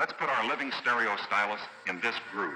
Let's put our living stereo stylus in this groove.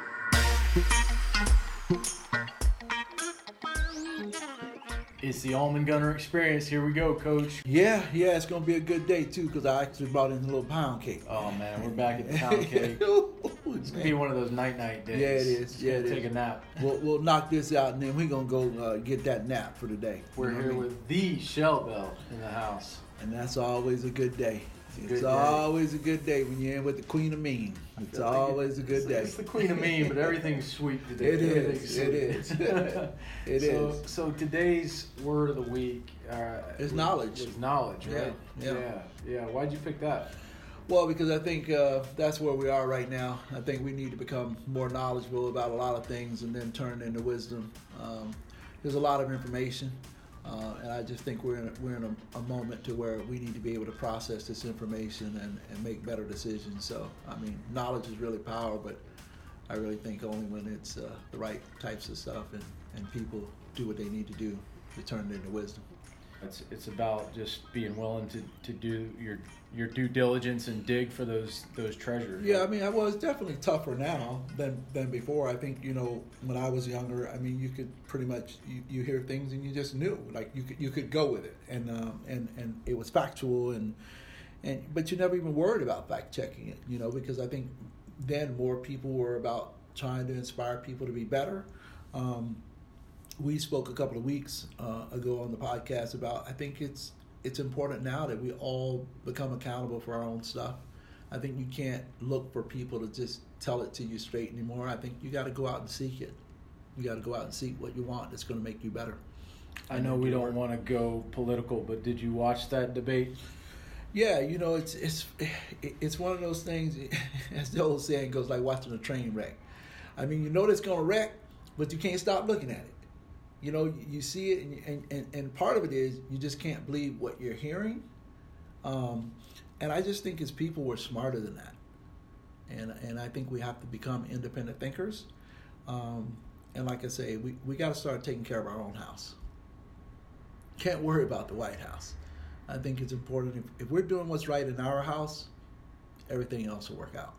It's the Allman Gunner experience. Here we go, Coach. Yeah, yeah, it's gonna be a good day too because I actually brought in a little pound cake. Oh man, we're back at the pound cake. It's gonna be one of those night night days. Yeah, it is. Yeah, gonna it take is. a nap. We'll, we'll knock this out and then we're gonna go uh, get that nap for the day. We're You know here I mean? with the Shell Bell in the house. and that's always a good day. It's day. always a good day when you're in with the Queen of Mean. It's always a good day. it's the queen of mean, but everything's sweet today. It is, it is. It so, is. So today's word of the week uh, Is knowledge. was knowledge, Yeah, right? yeah. yeah, yeah. Why'd you pick that? Well, because I think uh, that's where we are right now. I think we need to become more knowledgeable about a lot of things and then turn it into wisdom. Um, there's a lot of information, uh, and I just think we're in a, we're in a, a moment to where we need to be able to process this information and, and make better decisions. So, I mean, knowledge is really power, but I really think only when it's uh, the right types of stuff and, and people do what they need to do to turn it into wisdom. It's it's about just being willing to, to do your your due diligence and dig for those those treasures. Yeah, I mean, I was definitely tougher now than than before. I think you know when I was younger, I mean, you could pretty much you, you hear things and you just knew, like you could you could go with it, and um, and and it was factual, and and but you never even worried about fact checking it, you know, because I think then more people were about trying to inspire people to be better. Um, we spoke a couple of weeks uh, ago on the podcast about I think it's it's important now that we all become accountable for our own stuff. I think you can't look for people to just tell it to you straight anymore. I think you got to go out and seek it. You got to go out and seek what you want that's going to make you better. I know we don't want to go political, but did you watch that debate? Yeah, you know, it's it's it's one of those things. As the old saying goes, like watching a train wreck. I mean, you know it's going to wreck, but you can't stop looking at it. You know, you see it, and, and, and, part of it is you just can't believe what you're hearing. Um, and I just think as people, we're smarter than that. And, and I think we have to become independent thinkers. Um, and like I say, we, we got to start taking care of our own house. Can't worry about the White House. I think it's important if, if we're doing what's right in our house, everything else will work out.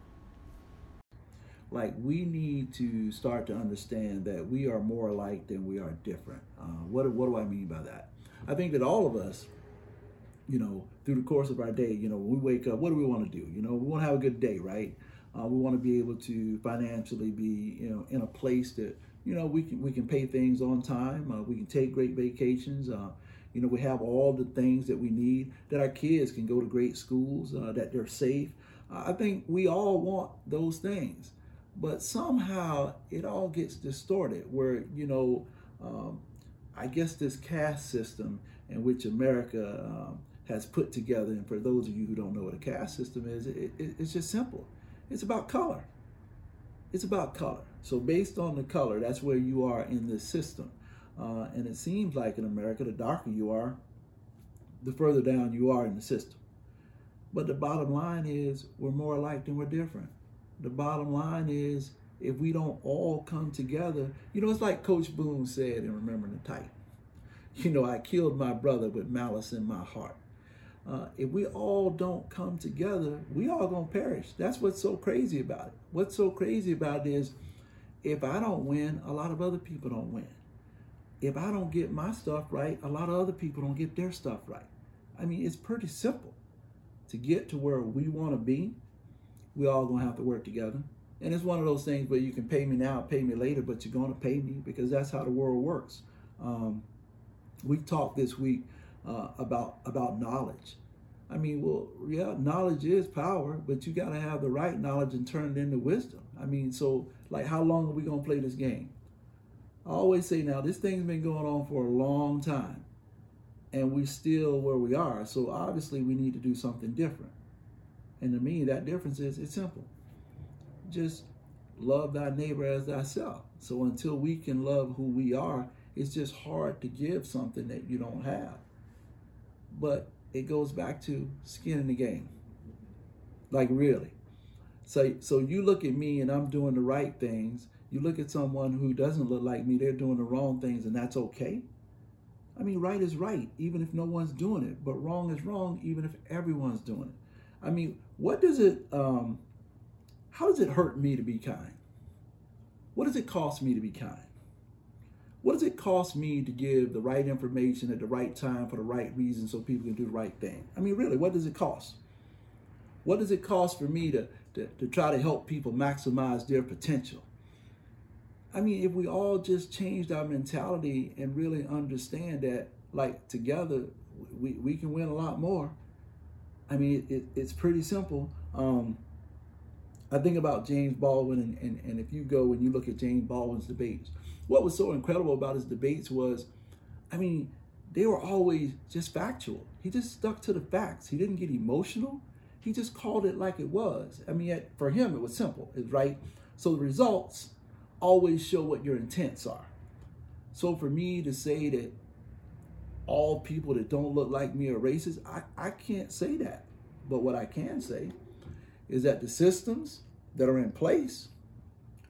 Like we need to start to understand that we are more alike than we are different. Uh, what what do I mean by that? I think that all of us, you know, through the course of our day, you know, when we wake up, what do we want to do? You know, we want to have a good day, right? Uh, we want to be able to financially be, you know, in a place that you know we can we can pay things on time. Uh, we can take great vacations. Uh, you know, we have all the things that we need. That our kids can go to great schools. Uh, that they're safe. I think we all want those things, but somehow it all gets distorted. Where you know, um, I guess this caste system in which America um, has put together, and for those of you who don't know what a caste system is, it, it, it's just simple. It's about color. It's about color. So based on the color, that's where you are in this system. Uh, and it seems like in America, the darker you are, the further down you are in the system. But the bottom line is we're more alike than we're different. The bottom line is if we don't all come together, you know, it's like Coach Boone said in Remembering the Titan. You know, I killed my brother with malice in my heart. Uh, if we all don't come together, we all gonna perish. That's what's so crazy about it. What's so crazy about it is if I don't win, a lot of other people don't win. If I don't get my stuff right, a lot of other people don't get their stuff right. I mean, it's pretty simple. To get to where we want to be, we all gonna have to work together. And it's one of those things where you can pay me now, pay me later, but you're gonna pay me because that's how the world works. Um, we talked this week uh, about about knowledge. I mean, well, yeah, knowledge is power, but you got to have the right knowledge and turn it into wisdom. I mean, so like, how long are we gonna play this game? I always say now, this thing's been going on for a long time, and we're still where we are. So obviously, we need to do something different. And to me, that difference is it's simple. Just love thy neighbor as thyself. So until we can love who we are, it's just hard to give something that you don't have. But it goes back to skin in the game. Like really. So so you look at me and I'm doing the right things. You look at someone who doesn't look like me, they're doing the wrong things and that's okay. I mean, right is right, even if no one's doing it, but wrong is wrong, even if everyone's doing it. I mean, what does it um, how does it hurt me to be kind? What does it cost me to be kind? What does it cost me to give the right information at the right time for the right reason so people can do the right thing? I mean, really, what does it cost? What does it cost for me to, to, to try to help people maximize their potential? I mean, if we all just changed our mentality and really understand that, like, together, we, we can win a lot more. I mean, it, it's pretty simple. Um, I think about James Baldwin, and, and, and if you go and you look at James Baldwin's debates, what was so incredible about his debates was, I mean, they were always just factual. He just stuck to the facts. He didn't get emotional. He just called it like it was. I mean, for him, it was simple, right? So the results always show what your intents are. So for me to say that all people that don't look like me are racist, I, I can't say that. But what I can say is that the systems that are in place,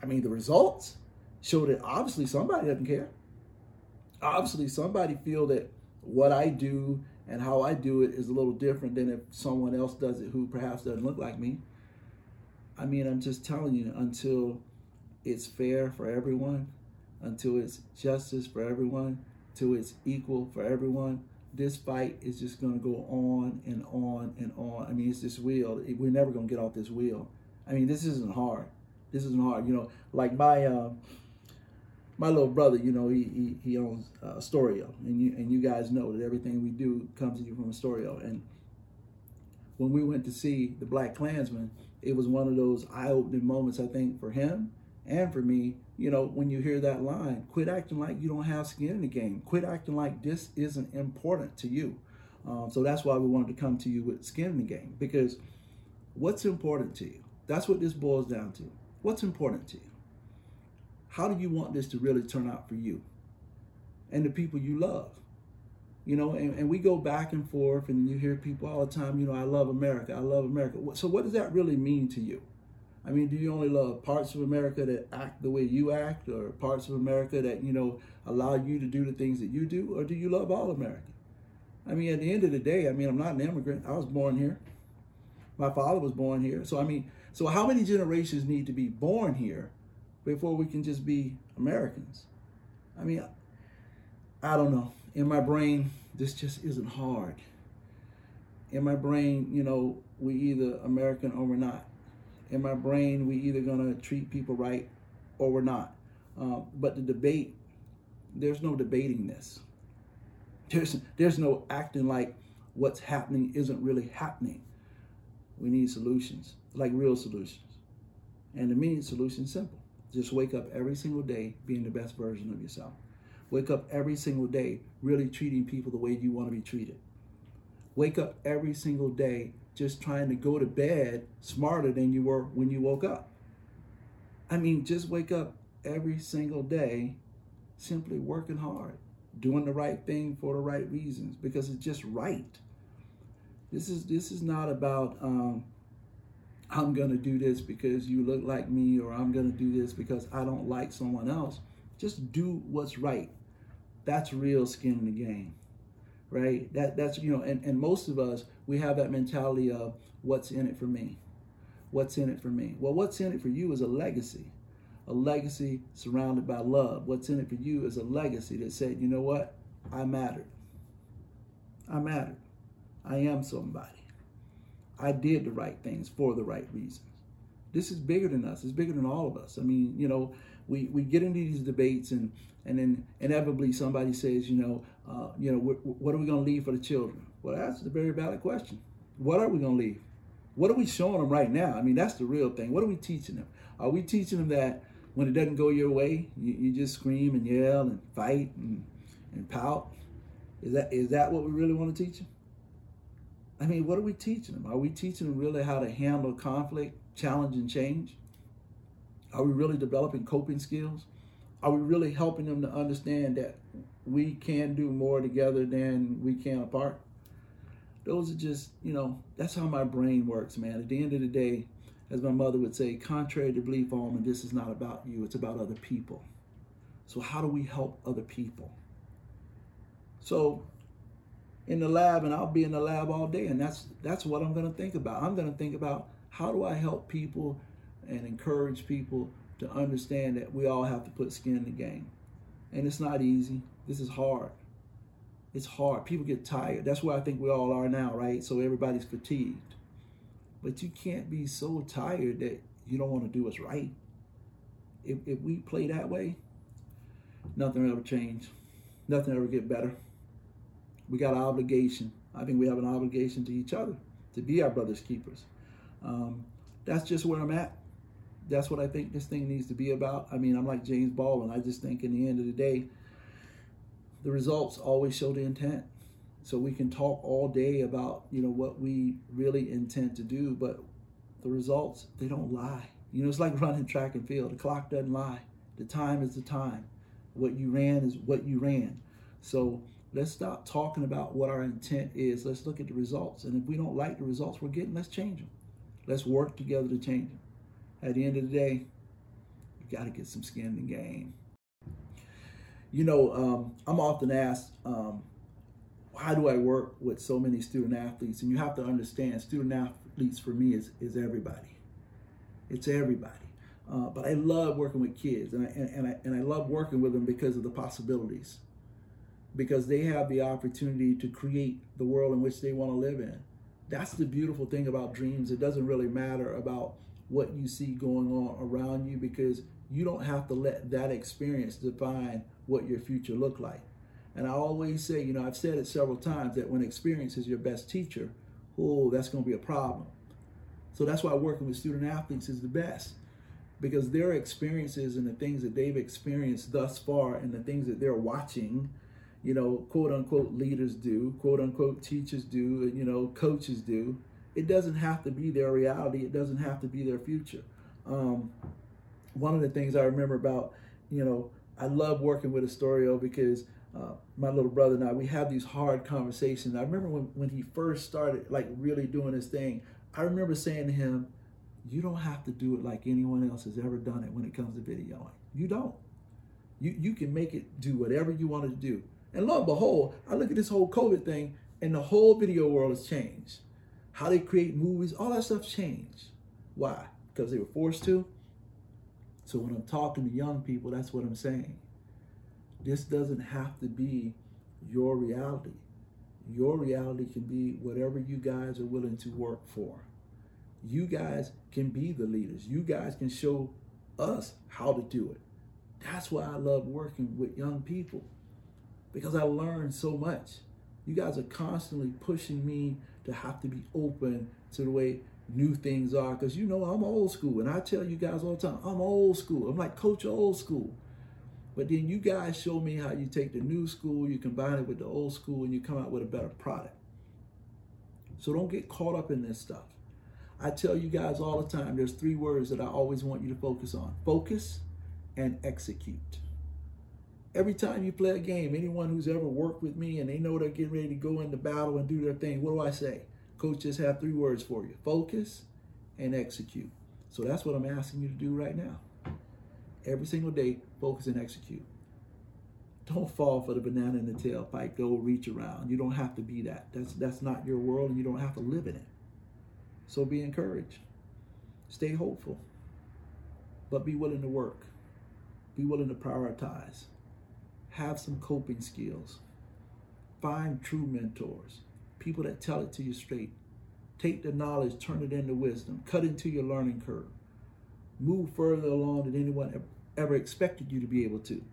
I mean, the results show that obviously somebody doesn't care. Obviously, somebody feel that what I do and how I do it is a little different than if someone else does it who perhaps doesn't look like me. I mean, I'm just telling you, until it's fair for everyone, until it's justice for everyone, till it's equal for everyone, this fight is just going to go on and on and on. I mean, it's this wheel. We're never going to get off this wheel. I mean, this isn't hard. This isn't hard. You know, like my uh, my little brother. You know, he he, he owns uh, Astoria, and you and you guys know that everything we do comes to you from Astoria. And when we went to see the BlacKkKlansman, it was one of those eye-opening moments. I think for him and for me, you know, when you hear that line, quit acting like you don't have skin in the game. Quit acting like this isn't important to you. Um, so that's why we wanted to come to you with skin in the game because what's important to you? That's what this boils down to. What's important to you? How do you want this to really turn out for you and the people you love? You know, and, and we go back and forth, and you hear people all the time, you know, I love America, I love America. So, what does that really mean to you? I mean, do you only love parts of America that act the way you act, or parts of America that, you know, allow you to do the things that you do, or do you love all America? I mean, at the end of the day, I mean, I'm not an immigrant. I was born here. My father was born here. So, I mean, so how many generations need to be born here before we can just be Americans? I mean, I don't know. In my brain, this just isn't hard. In my brain, you know, we either American or we're not in my brain, we either to treat people right or we're not. Uh, but the debate, there's no debating this. There's, there's no acting like what's happening isn't really happening. We need solutions, like real solutions. And to me, solution simple. Just wake up every single day being the best version of yourself. Wake up every single day really treating people the way you want to be treated. Wake up every single day just trying to go to bed smarter than you were when you woke up. I mean, just wake up every single day simply working hard, doing the right thing for the right reasons because it's just right. This is this is not about um, I'm gonna do this because you look like me or I'm gonna do this because I don't like someone else. Just do what's right. That's real skin in the game right? That that's you know, and, and most of us we have that mentality of what's in it for me, what's in it for me. Well, what's in it for you is a legacy, a legacy surrounded by love. What's in it for you is a legacy that said, you know what, I mattered. I mattered. I am somebody. I did the right things for the right reasons. This is bigger than us. It's bigger than all of us. I mean, you know, we, we get into these debates and and then inevitably somebody says, you know, uh, you know, what are we going to leave for the children? Well, that's a very valid question. What are we going to leave? What are we showing them right now? I mean, that's the real thing. What are we teaching them? Are we teaching them that when it doesn't go your way, you, you just scream and yell and fight and, and pout? Is that is that what we really want to teach them? I mean, what are we teaching them? Are we teaching them really how to handle conflict, challenge, and change? Are we really developing coping skills? Are we really helping them to understand that we can do more together than we can apart? Those are just, you know, that's how my brain works, man. At the end of the day, as my mother would say, contrary to belief, Allman, this is not about you, it's about other people. So, how do we help other people? So, in the lab, and I'll be in the lab all day, and that's that's what I'm going to think about. I'm going to think about how do I help people and encourage people to understand that we all have to put skin in the game. And it's not easy. This is hard. It's hard. People get tired. That's where I think we all are now, right? So everybody's fatigued. But you can't be so tired that you don't want to do what's right. If, if we play that way, nothing ever change. Nothing ever get better. We got an obligation. I think we have an obligation to each other to be our brother's keepers. Um, that's just where I'm at. That's what I think this thing needs to be about. I mean, I'm like James Baldwin. I just think in the end of the day, the results always show the intent. So we can talk all day about, you know, what we really intend to do, but the results, they don't lie. You know, it's like running track and field. The clock doesn't lie. The time is the time. What you ran is what you ran. So let's stop talking about what our intent is. Let's look at the results. And if we don't like the results we're getting, let's change them. Let's work together to change them. At the end of the day, you got to get some skin in the game. You know, um, I'm often asked, um, how do I work with so many student athletes? And you have to understand, student athletes for me is, is everybody. It's everybody. Uh, but I love working with kids, and I, and, and, I, and I love working with them because of the possibilities, because they have the opportunity to create the world in which they want to live in. That's the beautiful thing about dreams. It doesn't really matter about what you see going on around you because you don't have to let that experience define what your future look like. And I always say, you know, I've said it several times that when experience is your best teacher, oh, that's going to be a problem. So that's why working with student athletes is the best because their experiences and the things that they've experienced thus far and the things that they're watching, you know, quote unquote leaders do, quote unquote teachers do, you know, coaches do. It doesn't have to be their reality. It doesn't have to be their future. Um, one of the things I remember about, you know, I love working with Astorio because uh, my little brother and I, we have these hard conversations. I remember when, when he first started like really doing his thing, I remember saying to him, you don't have to do it like anyone else has ever done it when it comes to videoing. You don't. You, you can make it do whatever you want to do. And lo and behold, I look at this whole COVID thing and the whole video world has changed. How they create movies, all that stuff changed. Why? Because they were forced to? So when I'm talking to young people, that's what I'm saying. This doesn't have to be your reality. Your reality can be whatever you guys are willing to work for. You guys can be the leaders. You guys can show us how to do it. That's why I love working with young people because I learn so much. You guys are constantly pushing me to have to be open to the way new things are because you know I'm old school and I tell you guys all the time I'm old school. I'm like coach old school. But then you guys show me how you take the new school, you combine it with the old school, and you come out with a better product. So don't get caught up in this stuff. I tell you guys all the time there's three words that I always want you to focus on focus and execute. Every time you play a game, anyone who's ever worked with me and they know they're getting ready to go into battle and do their thing, what do I say? Coaches have three words for you focus and execute. So that's what I'm asking you to do right now. Every single day, focus and execute. Don't fall for the banana in the tailpipe, go reach around. You don't have to be that. That's that's not your world and you don't have to live in it. So be encouraged. Stay hopeful. But be willing to work. Be willing to prioritize. Have some coping skills. Find true mentors people that tell it to you straight. Take the knowledge, turn it into wisdom, cut into your learning curve. Move further along than anyone ever expected you to be able to,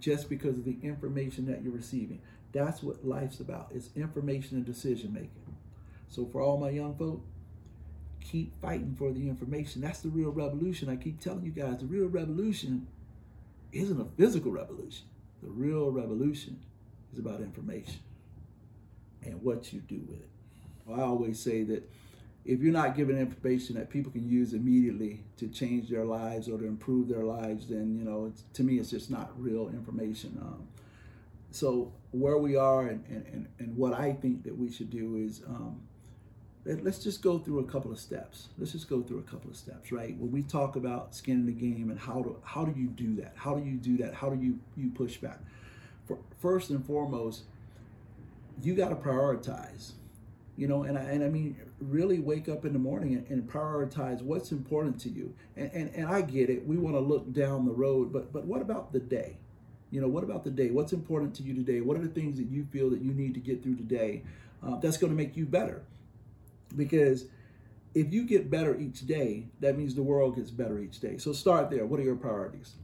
just because of the information that you're receiving. That's what life's about. It's information and decision making. So for all my young folk, keep fighting for the information. That's the real revolution. I keep telling you guys, the real revolution isn't a physical revolution. The real revolution is about information and what you do with it. I always say that if you're not giving information that people can use immediately to change their lives or to improve their lives, then you know, to me, it's just not real information. Um, so where we are and, and, and what I think that we should do is um, let's just go through a couple of steps. Let's just go through a couple of steps, right? When we talk about skin in the game and how do how do you do that? How do you do that? How do you you push back? For, first and foremost, you got to prioritize. you know and I, and I mean really wake up in the morning and, and prioritize what's important to you and, and and I get it we want to look down the road but but what about the day you know what about the day what's important to you today what are the things that you feel that you need to get through today uh, that's going to make you better because if you get better each day that means the world gets better each day so start there what are your priorities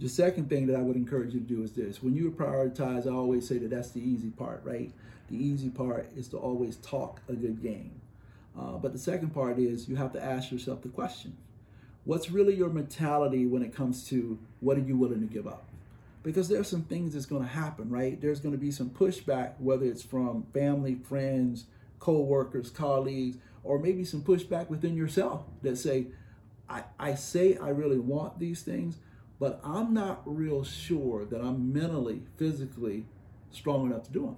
the second thing that I would encourage you to do is this. When you prioritize, I always say that that's the easy part, right? The easy part is to always talk a good game. Uh, but the second part is you have to ask yourself the question what's really your mentality when it comes to what are you willing to give up? Because there's some things that's going to happen, right? There's going to be some pushback, whether it's from family, friends, co workers, colleagues, or maybe some pushback within yourself that say, I, I say I really want these things, but I'm not real sure that I'm mentally, physically strong enough to do them.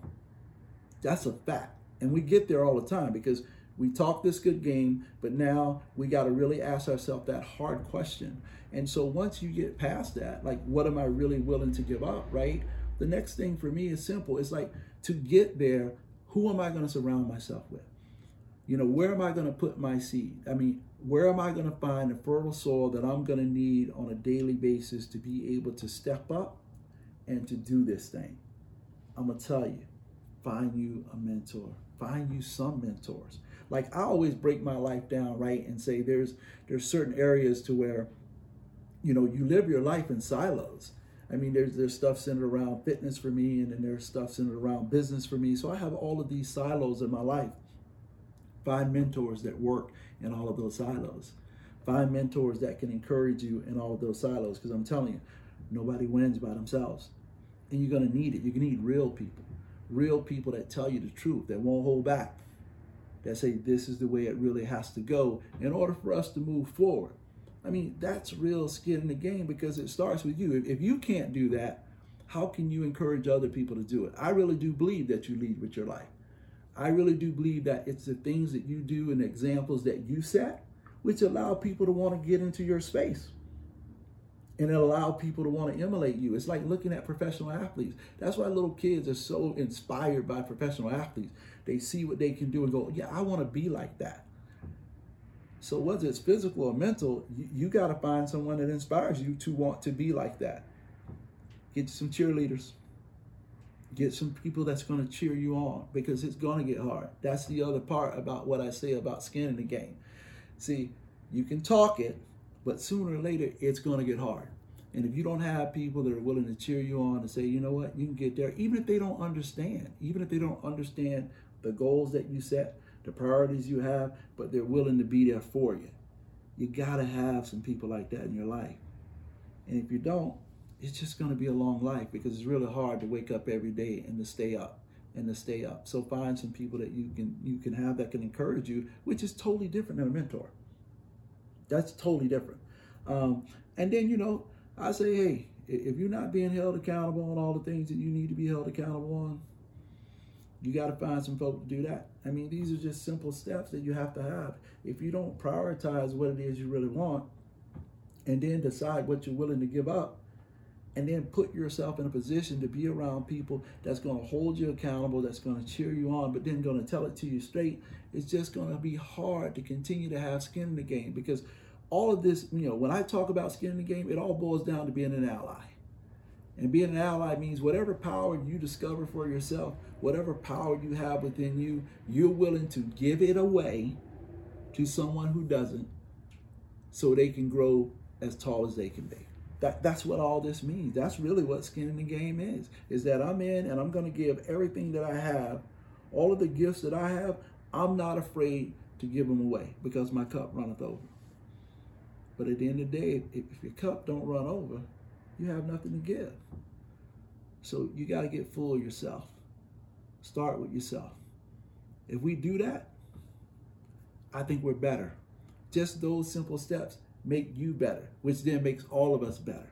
That's a fact. And we get there all the time because we talk this good game, but now we got to really ask ourselves that hard question. And so once you get past that, like, what am I really willing to give up, right? The next thing for me is simple. It's like to get there, who am I going to surround myself with? You know, where am I going to put my seed? I mean, where am I going to find the fertile soil that I'm going to need on a daily basis to be able to step up and to do this thing? I'm going to tell you, find you a mentor. Find you some mentors. Like I always break my life down, right, and say there's there's certain areas to where, you know, you live your life in silos. I mean, there's there's stuff centered around fitness for me, and then there's stuff centered around business for me. So I have all of these silos in my life. Find mentors that work in all of those silos. Find mentors that can encourage you in all of those silos. Because I'm telling you, nobody wins by themselves. And you're to need it. You're to need real people. Real people that tell you the truth, that won't hold back, that say this is the way it really has to go in order for us to move forward. I mean, that's real skin in the game because it starts with you. If, you can't do that, how can you encourage other people to do it? I really do believe that you lead with your life. I really do believe that it's the things that you do and the examples that you set which allow people to want to get into your space and it allow people to want to emulate you. It's like looking at professional athletes. That's why little kids are so inspired by professional athletes. They see what they can do and go, yeah, I want to be like that. So whether it's physical or mental, you, you got to find someone that inspires you to want to be like that. Get some cheerleaders. Get some people that's going to cheer you on because it's going to get hard. That's the other part about what I say about skin in the game. See, you can talk it, but sooner or later it's going to get hard. And if you don't have people that are willing to cheer you on and say, you know what, you can get there, even if they don't understand, even if they don't understand the goals that you set, the priorities you have, but they're willing to be there for you. You got to have some people like that in your life. And if you don't, it's just going to be a long life because it's really hard to wake up every day and to stay up and to stay up. So find some people that you can you can have that can encourage you, which is totally different than a mentor. That's totally different. Um, and then you know, I say, hey, if you're not being held accountable on all the things that you need to be held accountable on, you got to find some folk to do that. I mean, these are just simple steps that you have to have. If you don't prioritize what it is you really want, and then decide what you're willing to give up, and then put yourself in a position to be around people that's going to hold you accountable, that's going to cheer you on, but then going to tell it to you straight, it's just going to be hard to continue to have skin in the game because all of this, you know, when I talk about skin in the game, it all boils down to being an ally. And being an ally means whatever power you discover for yourself, whatever power you have within you, you're willing to give it away to someone who doesn't so they can grow as tall as they can be. That, that's what all this means. That's really what skin in the game is. Is that I'm in and I'm going to give everything that I have, all of the gifts that I have, I'm not afraid to give them away because my cup runneth over. But at the end of the day, if, if your cup don't run over, you have nothing to give. So you got to get full of yourself. Start with yourself. If we do that, I think we're better. Just those simple steps make you better, which then makes all of us better.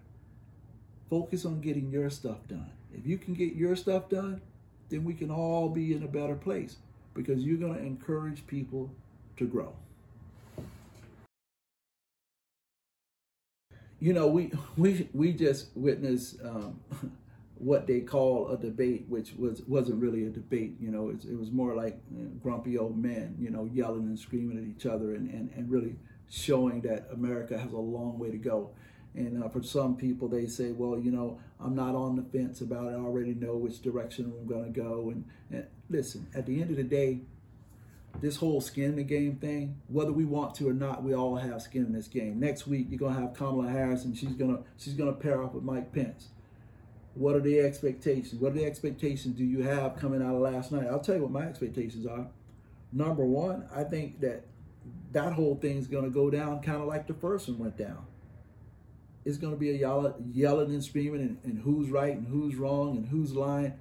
Focus on getting your stuff done. If you can get your stuff done, then we can all be in a better place because you're going to encourage people to grow. You know, we we we just witnessed um, what they call a debate, which was wasn't really a debate. You know, it, it was more like know, grumpy old men, you know, yelling and screaming at each other, and, and, and really showing that America has a long way to go. And uh, for some people, they say, well, you know, I'm not on the fence about it. I already know which direction I'm going to go. And, and listen, at the end of the day, this whole skin in the game thing, whether we want to or not, we all have skin in this game. Next week, you're gonna have Kamala Harris, and she's gonna she's gonna pair up with Mike Pence. What are the expectations? What are the expectations do you have coming out of last night? I'll tell you what my expectations are. Number one, I think that that whole thing's gonna go down kind of like the first one went down. It's gonna be a yell- yelling and screaming and, and who's right and who's wrong and who's lying.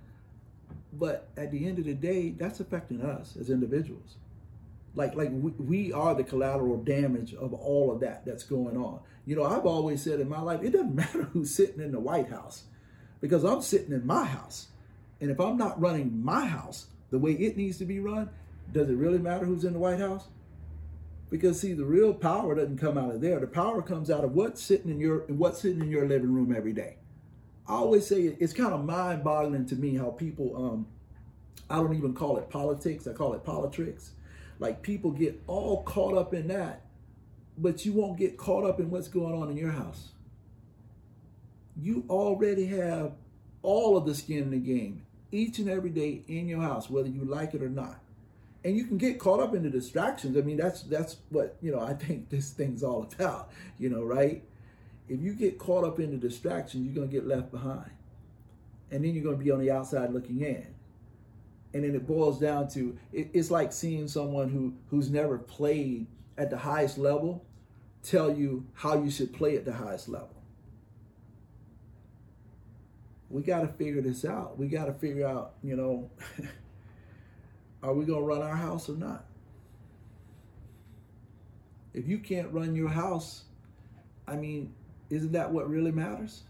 But at the end of the day, that's affecting us as individuals. Like like we, we are the collateral damage of all of that that's going on. You know i've always said in my life it doesn't matter who's sitting in the white house because i'm sitting in my house. And if i'm not running my house the way it needs to be run does it really matter who's in the white house? Because see the real power doesn't come out of there. The power comes out of what's sitting in your what's sitting in your living room every day i always say it's kind of mind-boggling to me how people um i don't even call it politics i call it politics like people get all caught up in that, but you won't get caught up in what's going on in your house. You already have all of the skin in the game each and every day in your house, whether you like it or not. And you can get caught up in the distractions. I mean, that's that's what you know. I think this thing's all about. You know, right? If you get caught up in the distractions, you're gonna get left behind, and then you're gonna be on the outside looking in. And then it boils down to it, it's like seeing someone who who's never played at the highest level tell you how you should play at the highest level. We got to figure this out. We got to figure out you know are we going to run our house or not? If you can't run your house i mean isn't that what really matters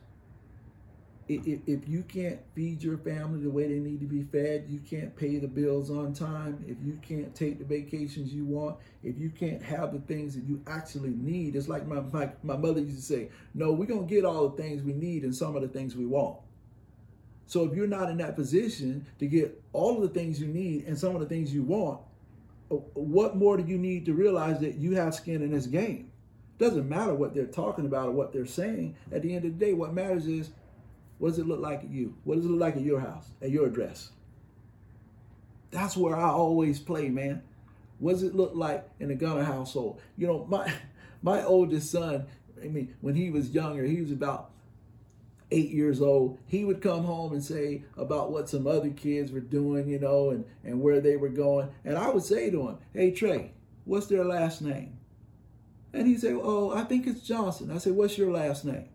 if, if you can't feed your family the way they need to be fed, you can't pay the bills on time, if you can't take the vacations you want, if you can't have the things that you actually need, it's like my, my, my mother used to say, no, we're going to get all the things we need and some of the things we want. So if you're not in that position to get all of the things you need and some of the things you want, uh, what more do you need to realize that you have skin in this game? Doesn't matter what they're talking about or what they're saying. At the end of the day, what matters is what does it look like at you? What does it look like at your house, at your address? That's where I always play, man. What does it look like in the Gunner household? You know, my my oldest son, I mean, when he was younger, he was about eight years old, he would come home and say about what some other kids were doing, you know, and, and where they were going. And I would say to him, Hey Trey, what's their last name? And he said, Oh, I think it's Johnson. I said, What's your last name?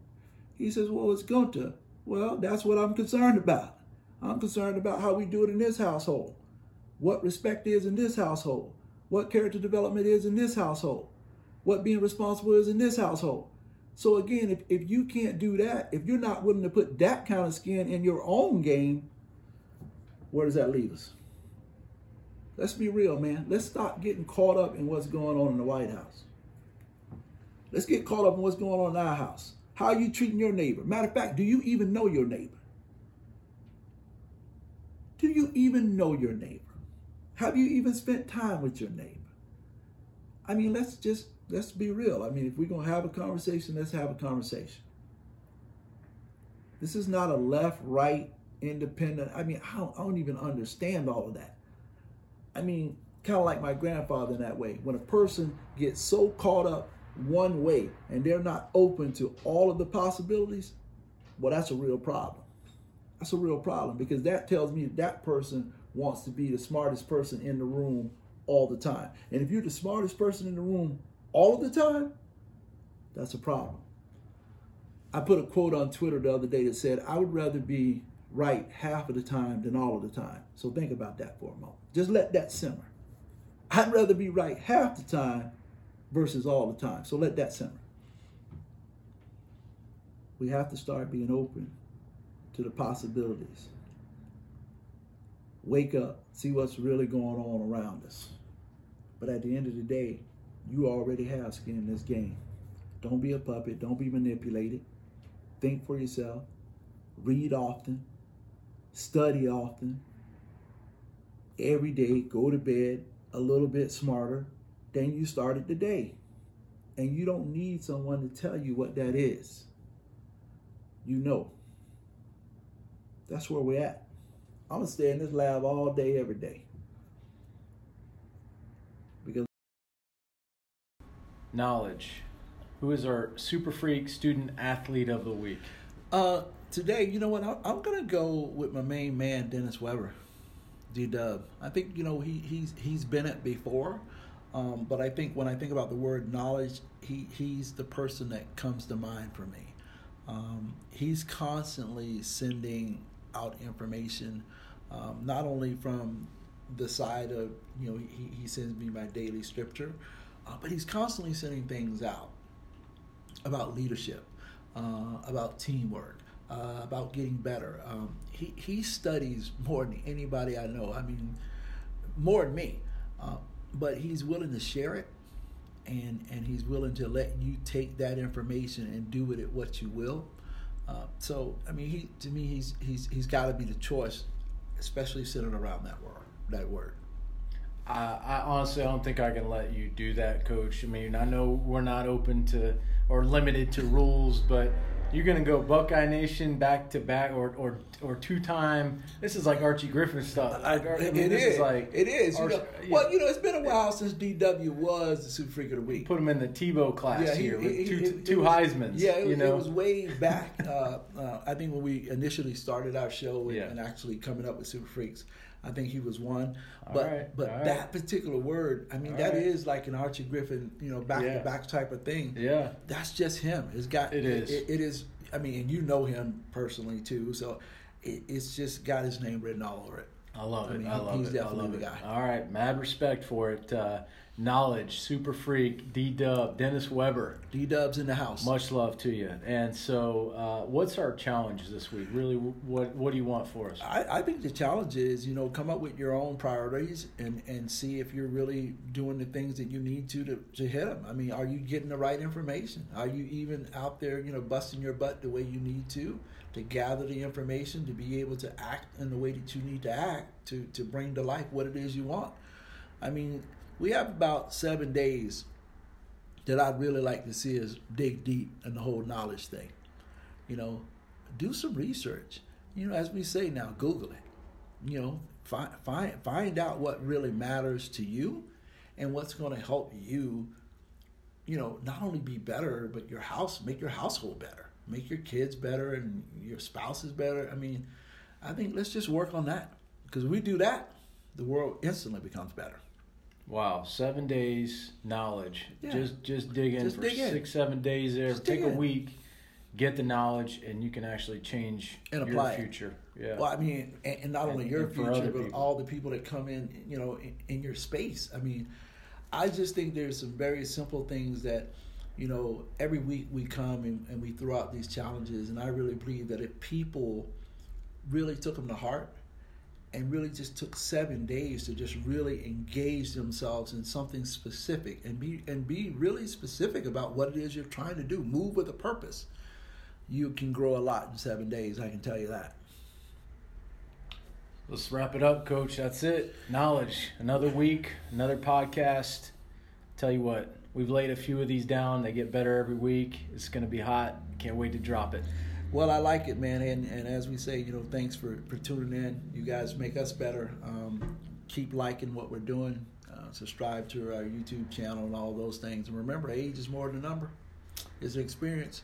He says, Well, it's Gunter. Well, that's what I'm concerned about. I'm concerned about how we do it in this household, what respect is in this household, what character development is in this household, what being responsible is in this household. So again, if, if you can't do that, if you're not willing to put that kind of skin in your own game, where does that leave us? Let's be real, man. Let's stop getting caught up in what's going on in the White House. Let's get caught up on what's going on in our house. How are you treating your neighbor? Matter of fact, do you even know your neighbor? Do you even know your neighbor? Have you even spent time with your neighbor? I mean, let's just let's be real. I mean, if we're gonna have a conversation, let's have a conversation. This is not a left, right, independent. I mean, I don't, I don't even understand all of that. I mean, kind of like my grandfather in that way. When a person gets so caught up one way and they're not open to all of the possibilities, well, that's a real problem. That's a real problem because that tells me that person wants to be the smartest person in the room all the time. And if you're the smartest person in the room all of the time, that's a problem. I put a quote on Twitter the other day that said, I would rather be right half of the time than all of the time. So think about that for a moment. Just let that simmer. I'd rather be right half the time versus all the time. So let that simmer. We have to start being open to the possibilities. Wake up, see what's really going on around us. But at the end of the day, you already have skin in this game. Don't be a puppet, don't be manipulated. Think for yourself, read often, study often, every day, go to bed a little bit smarter than you started the day. And you don't need someone to tell you what that is. You know. That's where we're at. I'm gonna stay in this lab all day, every day. Because Knowledge. Who is our super freak student athlete of the week? uh, today, you know what? I'm, I'm gonna go with my main man, Dennis Weber, D Dub. I think you know he he's he's been it before, um, but I think when I think about the word knowledge, he he's the person that comes to mind for me. Um, he's constantly sending out information, um, not only from the side of you know he, he sends me my daily scripture, uh, but he's constantly sending things out about leadership, uh, about teamwork, uh, about getting better. Um, he he studies more than anybody I know. I mean, more than me, uh, but he's willing to share it, and and he's willing to let you take that information and do with it what you will. Uh, so I mean, he to me he's he's he's got to be the choice, especially sitting around that word that word. I, I honestly I don't think I can let you do that, Coach. I mean, I know we're not open to or limited to rules, but you're gonna go Buckeye Nation back to back or or or two time. This is like Archie Griffin stuff. I, Like, I it mean, this is. is like it is. You Archie- know, yeah. well, you know, it's been a while since DW was the Super Freak of the Week. put him in the Tebow class he- here with he- two it- it two was- Heisman's. Yeah, it, you know, it was way back. uh, uh, I think when we initially started our show and, Yeah. and actually coming up with Super Freaks, I think he was one. All But right, but right. that particular word, I mean, All that right. is like an Archie Griffin, you know, back Yeah. to back type of thing. yeah. That's just him. It's got It is. It, it is. I mean, and you know him personally too, so it, it's just got his name written all over it. I love I it. I love he's it. I definitely love the guy. All right, mad respect for it. Uh, knowledge, super freak, D Dub, Dennis Weber. D Dubs in the house. Much love to you. And so, uh, what's our challenge this week? Really, what what do you want for us? I, I think the challenge is, you know, come up with your own priorities and, and see if you're really doing the things that you need to, to to hit them. I mean, are you getting the right information? Are you even out there, you know, busting your butt the way you need to to gather the information to be able to act in the way that you need to act to to bring to life what it is you want? I mean, we have about seven days that I'd really like to see us dig deep in the whole knowledge thing. You know, do some research. You know, as we say now, Google it. You know, find find find out what really matters to you, and what's going to help you. You know, not only be better, but your house make your household better, make your kids better, and your spouse is better. I mean, I think let's just work on that because we do that, the world instantly becomes better. Wow, seven days knowledge. Yeah. Just just dig in Just for dig in. six seven days there. Just Take a in. week, get the knowledge, and you can actually change And your apply it. future. Yeah. Well, I mean, and, and not And- only your future, but people. all the people that come in, you know, in, in your space. I mean, I just think there's some very simple things that, you know, every week we come and, and we throw out these challenges, and I really believe that if people really took them to heart and really just took seven days to just really engage themselves in something specific and be and be really specific about what it is you're trying to do, move with a purpose, you can grow a lot in seven days. I can tell you that. Let's wrap it up, Coach. That's it. Knowledge. Another week, another podcast. Tell you what, we've laid a few of these down. They get better every week. It's going to be hot. Can't wait to drop it. Well, I like it, man, and, and as we say, you know, thanks for, for tuning in. You guys make us better. Um, keep liking what we're doing. Uh, subscribe to our YouTube channel and all those things. And remember, age is more than a number; it's an experience.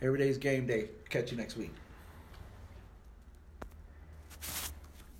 Every day's game day. Catch you next week.